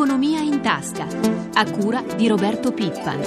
Economia in tasca, a cura di Roberto Pippan.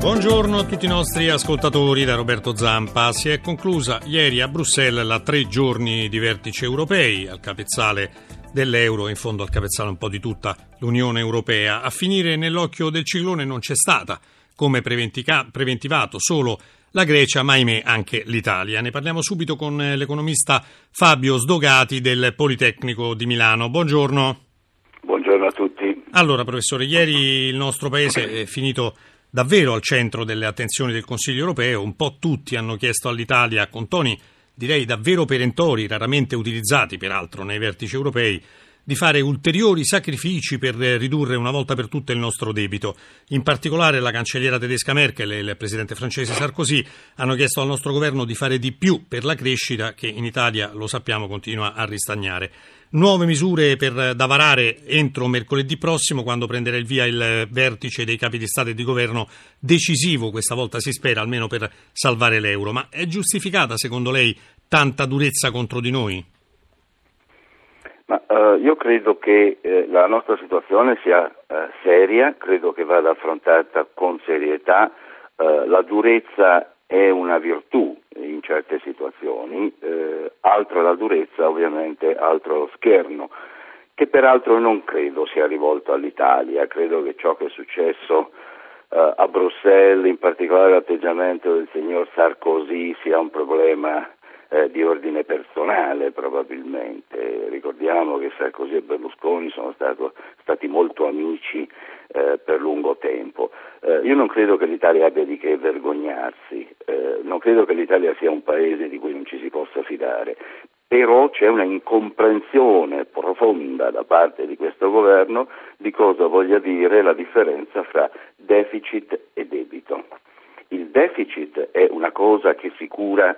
Buongiorno a tutti i nostri ascoltatori da Roberto Zampa. Si è conclusa ieri a Bruxelles la tre giorni di vertici europei al capezzale dell'euro, in fondo al capezzale un po' di tutta l'Unione Europea. A finire nell'occhio del ciclone non c'è stata, come preventivato, solo la Grecia, ma ahimè anche l'Italia. Ne parliamo subito con l'economista Fabio Sdogati del Politecnico di Milano. Buongiorno. Buongiorno a tutti. Allora, professore, ieri il nostro paese è finito davvero al centro delle attenzioni del Consiglio europeo. Un po' tutti hanno chiesto all'Italia, con toni direi davvero perentori, raramente utilizzati peraltro nei vertici europei, di fare ulteriori sacrifici per ridurre una volta per tutte il nostro debito. In particolare la cancelliera tedesca Merkel e il presidente francese Sarkozy hanno chiesto al nostro governo di fare di più per la crescita che in Italia, lo sappiamo, continua a ristagnare. Nuove misure per, da varare entro mercoledì prossimo, quando prenderà il via il vertice dei capi di Stato e di governo, decisivo questa volta si spera, almeno per salvare l'euro. Ma è giustificata, secondo lei, tanta durezza contro di noi? Ma, uh, io credo che eh, la nostra situazione sia uh, seria, credo che vada affrontata con serietà. Uh, la durezza è una virtù in certe situazioni, altro la durezza ovviamente, altro lo scherno, che peraltro non credo sia rivolto all'Italia, credo che ciò che è successo a Bruxelles, in particolare l'atteggiamento del signor Sarkozy, sia un problema eh, di ordine personale probabilmente. Ricordiamo che Sarkozy e Berlusconi sono stato, stati molto amici eh, per lungo tempo. Eh, io non credo che l'Italia abbia di che vergognarsi, eh, non credo che l'Italia sia un paese di cui non ci si possa fidare, però c'è una incomprensione profonda da parte di questo governo di cosa voglia dire la differenza fra deficit e debito. Il deficit è una cosa che si cura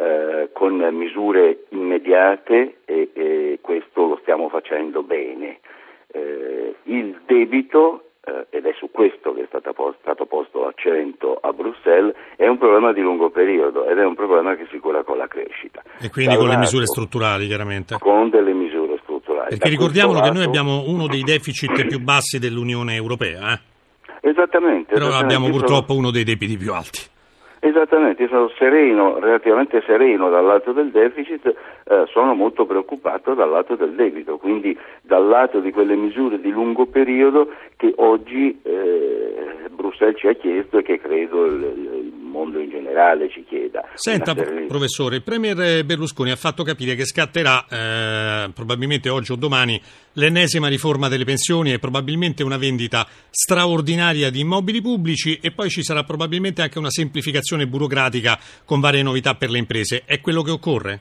eh, con misure immediate e, e, questo lo stiamo facendo bene. Eh, il debito, eh, ed è su questo che è stato, stato posto l'accento a Bruxelles, è un problema di lungo periodo ed è un problema che si cura con la crescita. E quindi con le misure strutturali, chiaramente. Con delle misure strutturali. Perché ricordiamolo lato... che noi abbiamo uno dei deficit più bassi dell'Unione Europea. Eh? Esattamente. Però esattamente. abbiamo purtroppo uno dei debiti più alti. Esattamente, sono sereno, relativamente sereno dal lato del deficit, eh, sono molto preoccupato dal lato del debito, quindi dal lato di quelle misure di lungo periodo che oggi eh, Bruxelles ci ha chiesto e che credo il, il mondo in generale ci chieda. Senta, professore, il Premier Berlusconi ha fatto capire che scatterà eh, probabilmente oggi o domani l'ennesima riforma delle pensioni e probabilmente una vendita straordinaria di immobili pubblici e poi ci sarà probabilmente anche una semplificazione burocratica con varie novità per le imprese. È quello che occorre?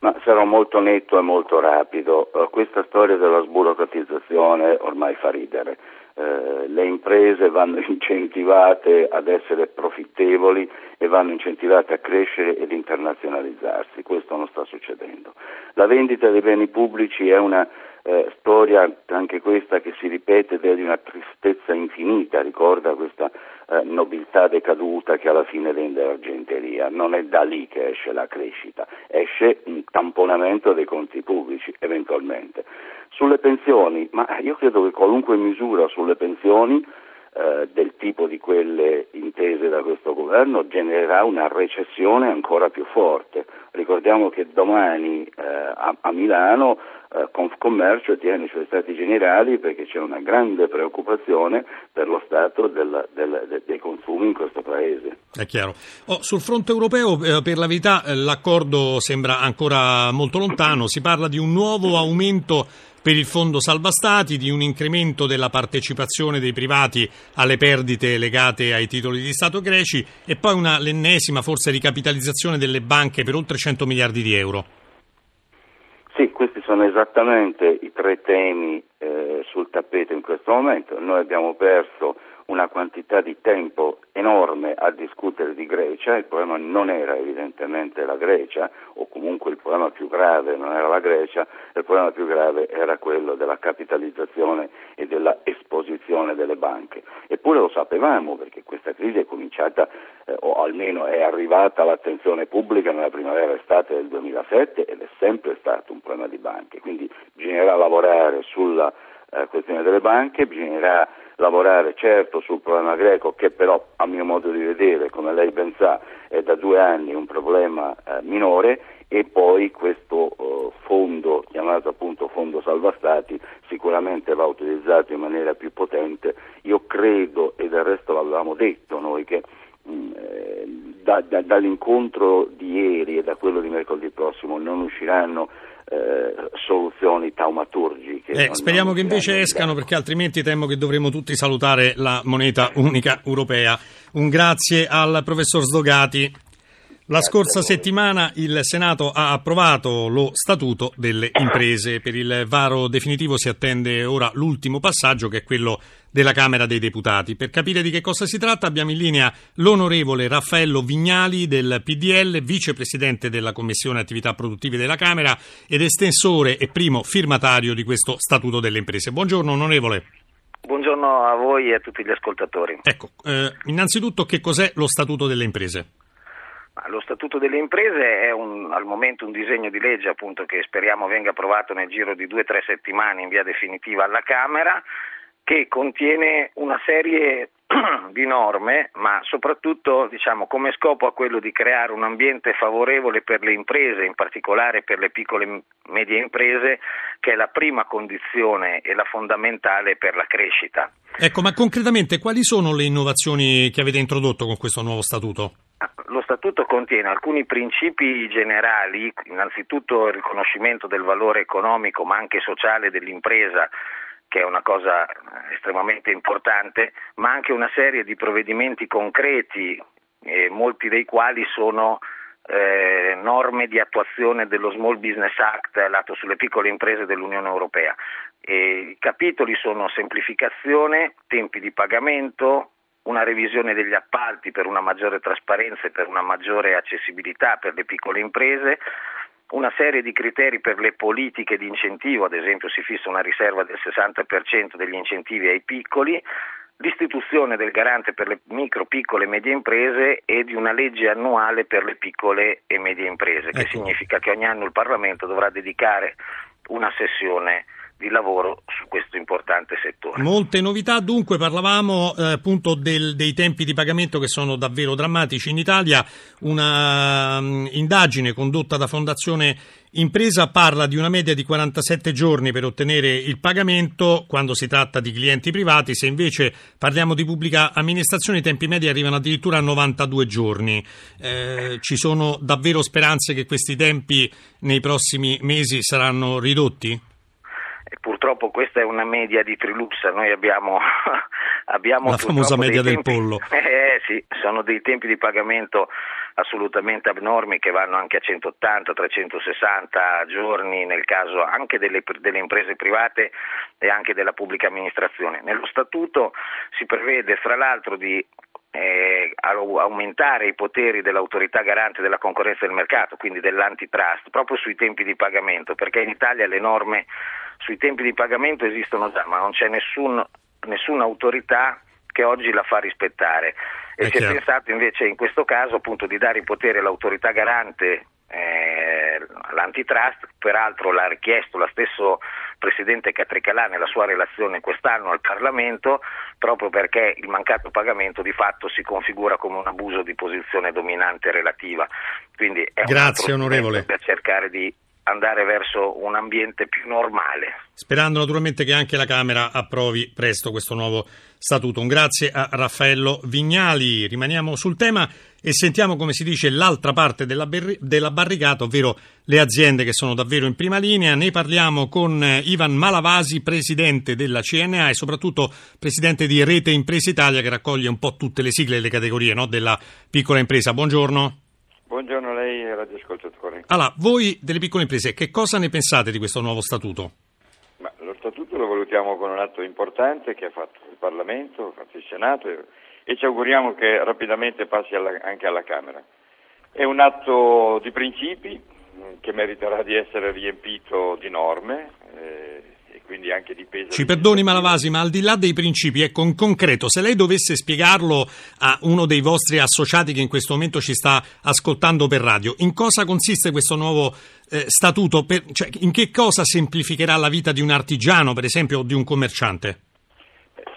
Ma sarò molto netto e molto rapido. Uh, questa storia della sburocratizzazione ormai fa ridere. Uh, le imprese vanno incentivate ad essere profittevoli e vanno incentivate a crescere ed internazionalizzarsi. Questo non sta succedendo. La vendita dei beni pubblici è una eh, storia anche questa che si ripete ed è di una tristezza infinita, ricorda questa eh, nobiltà decaduta che alla fine vende l'argenteria, non è da lì che esce la crescita, esce un tamponamento dei conti pubblici eventualmente. Sulle pensioni, ma io credo che qualunque misura sulle pensioni eh, del tipo di quelle intese da questo governo genererà una recessione ancora più forte. Ricordiamo che domani eh, a, a, Milano eh, Confcommercio tiene i suoi stati generali perché c'è una grande preoccupazione per lo stato del, del, de, dei consumi in questo paese. È chiaro. Oh, sul fronte europeo, eh, per la verità, eh, l'accordo sembra ancora molto lontano. Si parla di un nuovo aumento per il fondo salva stati, di un incremento della partecipazione dei privati alle perdite legate ai titoli di Stato greci e poi una, l'ennesima forse ricapitalizzazione delle banche per oltre 100 miliardi di euro. Sì, questi sono esattamente i tre temi eh, sul tappeto in questo momento. Noi abbiamo perso una quantità di tempo enorme a discutere di Grecia, il problema non era evidentemente la Grecia, o comunque il problema più grave non era la Grecia, il problema più grave era quello della capitalizzazione e della esposizione delle banche. Eppure lo sapevamo perché questa crisi è cominciata, eh, o almeno è arrivata all'attenzione pubblica nella primavera estate del 2007 ed è sempre stato un problema di banche, quindi bisognerà lavorare sulla delle banche, bisognerà lavorare certo sul problema greco che però a mio modo di vedere, come lei ben sa, è da due anni un problema eh, minore e poi questo eh, fondo chiamato appunto fondo salva stati sicuramente va utilizzato in maniera più potente. Io credo e del resto l'avevamo detto noi che mh, mm, eh, da, da, dall'incontro di ieri e da quello di mercoledì prossimo non usciranno eh, soluzioni taumaturgiche. Eh, speriamo che invece escano perché altrimenti temo che dovremo tutti salutare la moneta unica europea. Un grazie al professor Sdogati. La scorsa settimana il Senato ha approvato lo Statuto delle imprese. Per il varo definitivo si attende ora l'ultimo passaggio che è quello della Camera dei Deputati. Per capire di che cosa si tratta abbiamo in linea l'onorevole Raffaello Vignali del PDL, vicepresidente della Commissione Attività Produttive della Camera ed estensore e primo firmatario di questo Statuto delle imprese. Buongiorno onorevole. Buongiorno a voi e a tutti gli ascoltatori. Ecco, eh, innanzitutto che cos'è lo Statuto delle imprese? Lo Statuto delle imprese è un, al momento un disegno di legge appunto, che speriamo venga approvato nel giro di due o tre settimane in via definitiva alla Camera che contiene una serie di norme, ma soprattutto diciamo, come scopo ha quello di creare un ambiente favorevole per le imprese, in particolare per le piccole e medie imprese, che è la prima condizione e la fondamentale per la crescita. Ecco, ma concretamente quali sono le innovazioni che avete introdotto con questo nuovo statuto? Lo statuto contiene alcuni principi generali, innanzitutto il riconoscimento del valore economico ma anche sociale dell'impresa, che è una cosa estremamente importante, ma anche una serie di provvedimenti concreti, eh, molti dei quali sono eh, norme di attuazione dello Small Business Act lato sulle piccole imprese dell'Unione Europea. E I capitoli sono semplificazione, tempi di pagamento, una revisione degli appalti per una maggiore trasparenza e per una maggiore accessibilità per le piccole imprese, una serie di criteri per le politiche di incentivo, ad esempio si fissa una riserva del 60% degli incentivi ai piccoli, l'istituzione del garante per le micro, piccole e medie imprese e di una legge annuale per le piccole e medie imprese, che ecco. significa che ogni anno il Parlamento dovrà dedicare una sessione di lavoro questo importante settore. Molte novità, dunque parlavamo eh, appunto del, dei tempi di pagamento che sono davvero drammatici in Italia. Una um, indagine condotta da Fondazione Impresa parla di una media di 47 giorni per ottenere il pagamento quando si tratta di clienti privati, se invece parliamo di pubblica amministrazione i tempi medi arrivano addirittura a 92 giorni. Eh, ci sono davvero speranze che questi tempi nei prossimi mesi saranno ridotti? Purtroppo questa è una media di Triluxa, noi abbiamo, abbiamo la famosa media tempi, del pollo. Eh sì, sono dei tempi di pagamento assolutamente abnormi che vanno anche a 180, 360 giorni nel caso anche delle, delle imprese private e anche della pubblica amministrazione. Nello statuto si prevede fra l'altro di eh, aumentare i poteri dell'autorità garante della concorrenza del mercato, quindi dell'antitrust, proprio sui tempi di pagamento, perché in Italia le norme sui tempi di pagamento esistono già, ma non c'è nessun, nessuna autorità che oggi la fa rispettare. E è si chiaro. è pensato invece in questo caso appunto di dare i poteri all'autorità garante eh, l'antitrust, peraltro l'ha richiesto lo stesso Presidente Catricalà nella sua relazione quest'anno al Parlamento, proprio perché il mancato pagamento di fatto si configura come un abuso di posizione dominante relativa. Quindi è Grazie, un onorevole. per cercare di andare verso un ambiente più normale. Sperando naturalmente che anche la Camera approvi presto questo nuovo statuto. Un grazie a Raffaello Vignali. Rimaniamo sul tema e sentiamo, come si dice, l'altra parte della, berri- della barricata, ovvero le aziende che sono davvero in prima linea. Ne parliamo con Ivan Malavasi, presidente della CNA e soprattutto presidente di Rete Impresa Italia, che raccoglie un po' tutte le sigle e le categorie no, della piccola impresa. Buongiorno. Buongiorno a lei e radioascoltatori. Allora, voi delle piccole imprese, che cosa ne pensate di questo nuovo statuto? Ma lo statuto lo valutiamo con un atto importante che ha fatto il Parlamento, ha fatto il Senato e, e ci auguriamo che rapidamente passi alla, anche alla Camera. È un atto di principi mm, che meriterà di essere riempito di norme. Eh, quindi anche di peso. Ci perdoni Malavasi, ma al di là dei principi, ecco, in concreto, se lei dovesse spiegarlo a uno dei vostri associati che in questo momento ci sta ascoltando per radio, in cosa consiste questo nuovo eh, statuto? Per, cioè, in che cosa semplificherà la vita di un artigiano, per esempio, o di un commerciante?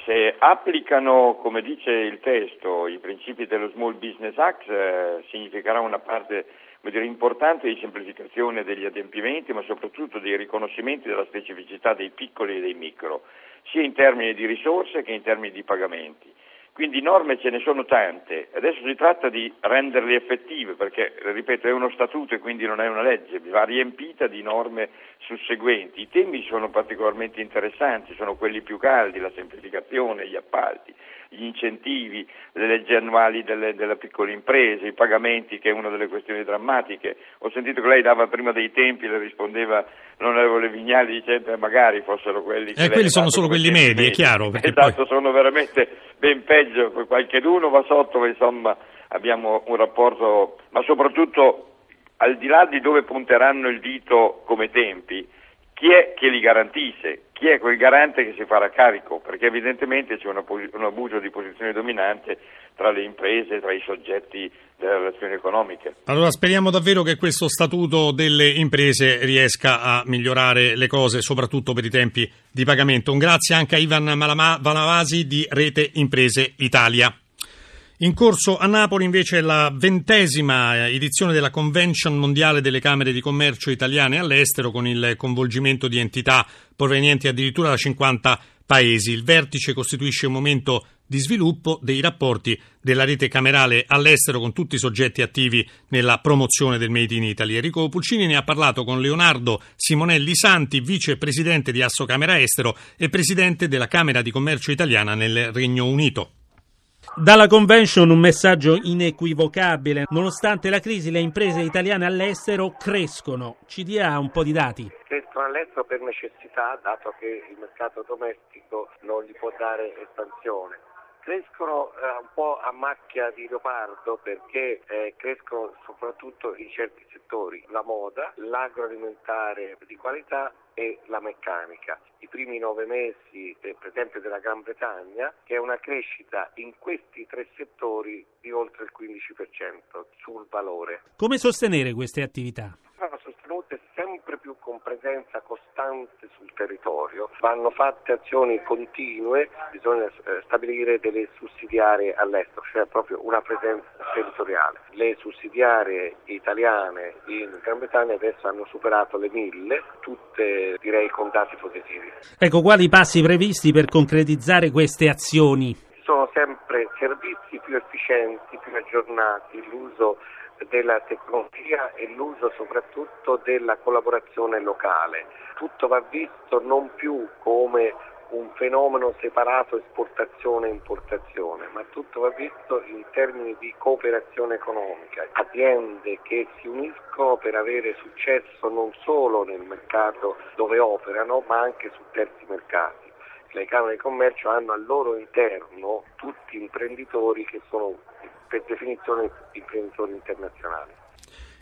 se applicano, come dice il testo, i principi dello Small Business Act, eh, significherà una parte dire, importante di semplificazione degli adempimenti, ma soprattutto dei riconoscimenti della specificità dei piccoli e dei micro, sia in termini di risorse che in termini di pagamenti. Quindi norme ce ne sono tante, adesso si tratta di renderle effettive perché, ripeto, è uno statuto e quindi non è una legge, va riempita di norme susseguenti. I temi sono particolarmente interessanti, sono quelli più caldi, la semplificazione, gli appalti, gli incentivi, le leggi annuali delle, delle piccole imprese, i pagamenti che è una delle questioni drammatiche. Ho sentito che lei dava prima dei tempi, le rispondeva l'onorevole Vignali dicendo che magari fossero quelli che... Eh, quelli sono solo quelli medi, è chiaro. Esatto, poi... sono veramente ben peggio, qualche uno va sotto, ma insomma abbiamo un rapporto, ma soprattutto al di là di dove punteranno il dito come tempi, chi è che li garantisce? Chi è quel garante che si farà carico? Perché evidentemente c'è un abuso di posizione dominante tra le imprese, tra i soggetti delle relazioni economiche. Allora speriamo davvero che questo statuto delle imprese riesca a migliorare le cose, soprattutto per i tempi di pagamento. Un grazie anche a Ivan Malavasi di Rete Imprese Italia. In corso a Napoli invece la ventesima edizione della Convention mondiale delle Camere di Commercio italiane all'estero con il coinvolgimento di entità provenienti addirittura da 50 paesi. Il vertice costituisce un momento di sviluppo dei rapporti della rete camerale all'estero con tutti i soggetti attivi nella promozione del Made in Italy. Enrico Pulcini ne ha parlato con Leonardo Simonelli Santi, vicepresidente di Asso Camera Estero e presidente della Camera di Commercio italiana nel Regno Unito. Dalla convention un messaggio inequivocabile. Nonostante la crisi, le imprese italiane all'estero crescono. Ci dia un po' di dati. Crescono all'estero per necessità, dato che il mercato domestico non gli può dare espansione crescono eh, un po' a macchia di leopardo perché eh, crescono soprattutto in certi settori, la moda, l'agroalimentare di qualità e la meccanica. I primi nove mesi, eh, per esempio, della Gran Bretagna, che è una crescita in questi tre settori di oltre il 15% sul valore. Come sostenere queste attività? Vanno sostenute sempre più con presenza costante sul territorio, vanno fatte azioni continue, bisogna eh, stabilire delle sussidiarie all'estero, cioè proprio una presenza territoriale. Le sussidiarie italiane in Gran Bretagna adesso hanno superato le mille, tutte direi con dati positivi. Ecco, quali passi previsti per concretizzare queste azioni? Sono sempre servizi più efficienti, più aggiornati, l'uso della tecnologia e l'uso soprattutto della collaborazione locale. Tutto va visto non più come un fenomeno separato esportazione e importazione, ma tutto va visto in termini di cooperazione economica, aziende che si uniscono per avere successo non solo nel mercato dove operano, ma anche su terzi mercati. Le Camere di Commercio hanno al loro interno tutti imprenditori che sono per definizione imprenditori internazionali.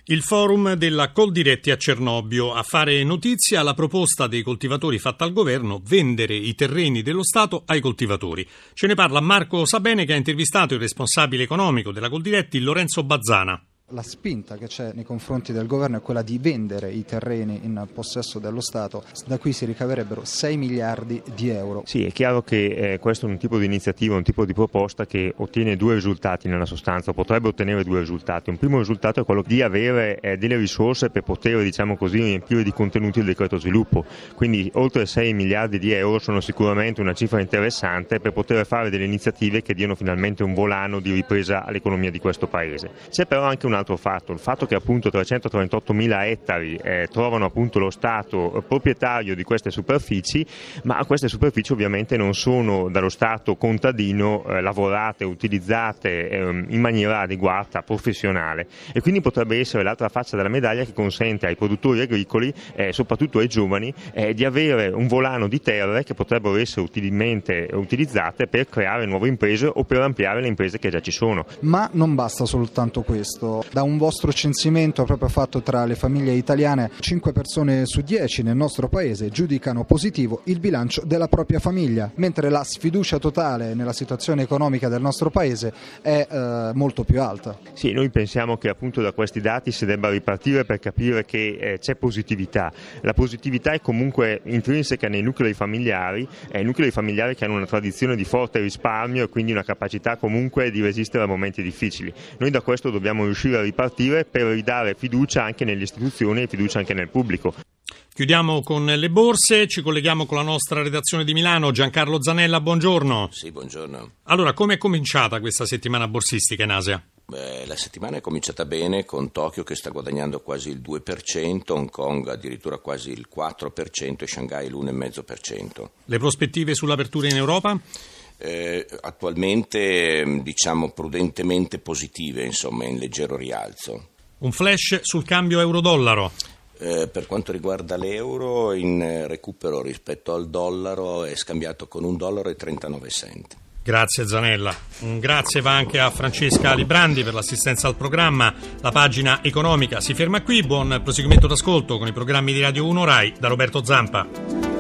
Il forum della Coldiretti a Cernobbio a fare notizia la proposta dei coltivatori fatta al governo vendere i terreni dello Stato ai coltivatori. Ce ne parla Marco Sabene che ha intervistato il responsabile economico della Coldiretti Lorenzo Bazzana. La spinta che c'è nei confronti del governo è quella di vendere i terreni in possesso dello Stato, da qui si ricaverebbero 6 miliardi di euro. Sì, è chiaro che eh, questo è un tipo di iniziativa, un tipo di proposta che ottiene due risultati nella sostanza, potrebbe ottenere due risultati. Un primo risultato è quello di avere eh, delle risorse per poter, diciamo così, riempire di contenuti il decreto sviluppo. Quindi oltre 6 miliardi di euro sono sicuramente una cifra interessante per poter fare delle iniziative che diano finalmente un volano di ripresa all'economia di questo Paese. C'è però anche una un altro fatto, il fatto che appunto 338 mila ettari eh, trovano appunto lo Stato proprietario di queste superfici, ma queste superfici ovviamente non sono dallo Stato contadino eh, lavorate, utilizzate eh, in maniera adeguata, professionale e quindi potrebbe essere l'altra faccia della medaglia che consente ai produttori agricoli, eh, soprattutto ai giovani, eh, di avere un volano di terre che potrebbero essere utilmente utilizzate per creare nuove imprese o per ampliare le imprese che già ci sono. Ma non basta soltanto questo Da un vostro censimento proprio fatto tra le famiglie italiane, 5 persone su 10 nel nostro paese giudicano positivo il bilancio della propria famiglia, mentre la sfiducia totale nella situazione economica del nostro paese è eh, molto più alta. Sì, noi pensiamo che appunto da questi dati si debba ripartire per capire che eh, c'è positività. La positività è comunque intrinseca nei nuclei familiari, eh, nuclei familiari che hanno una tradizione di forte risparmio e quindi una capacità comunque di resistere a momenti difficili. Noi da questo dobbiamo riuscire a ripartire per ridare fiducia anche nelle istituzioni e fiducia anche nel pubblico. Chiudiamo con le borse, ci colleghiamo con la nostra redazione di Milano. Giancarlo Zanella, buongiorno. Sì, buongiorno. Allora, come è cominciata questa settimana borsistica in Asia? Beh, la settimana è cominciata bene con Tokyo che sta guadagnando quasi il 2%, Hong Kong addirittura quasi il 4% e Shanghai l'1,5%. Le prospettive sull'apertura in Europa? Eh, attualmente diciamo prudentemente positive, insomma, in leggero rialzo. Un flash sul cambio euro-dollaro. Eh, per quanto riguarda l'euro, in recupero rispetto al dollaro è scambiato con un dollaro 39 centi. Grazie Zanella. Un grazie va anche a Francesca Librandi per l'assistenza al programma. La pagina economica si ferma qui. Buon proseguimento d'ascolto con i programmi di Radio 1 Rai da Roberto Zampa.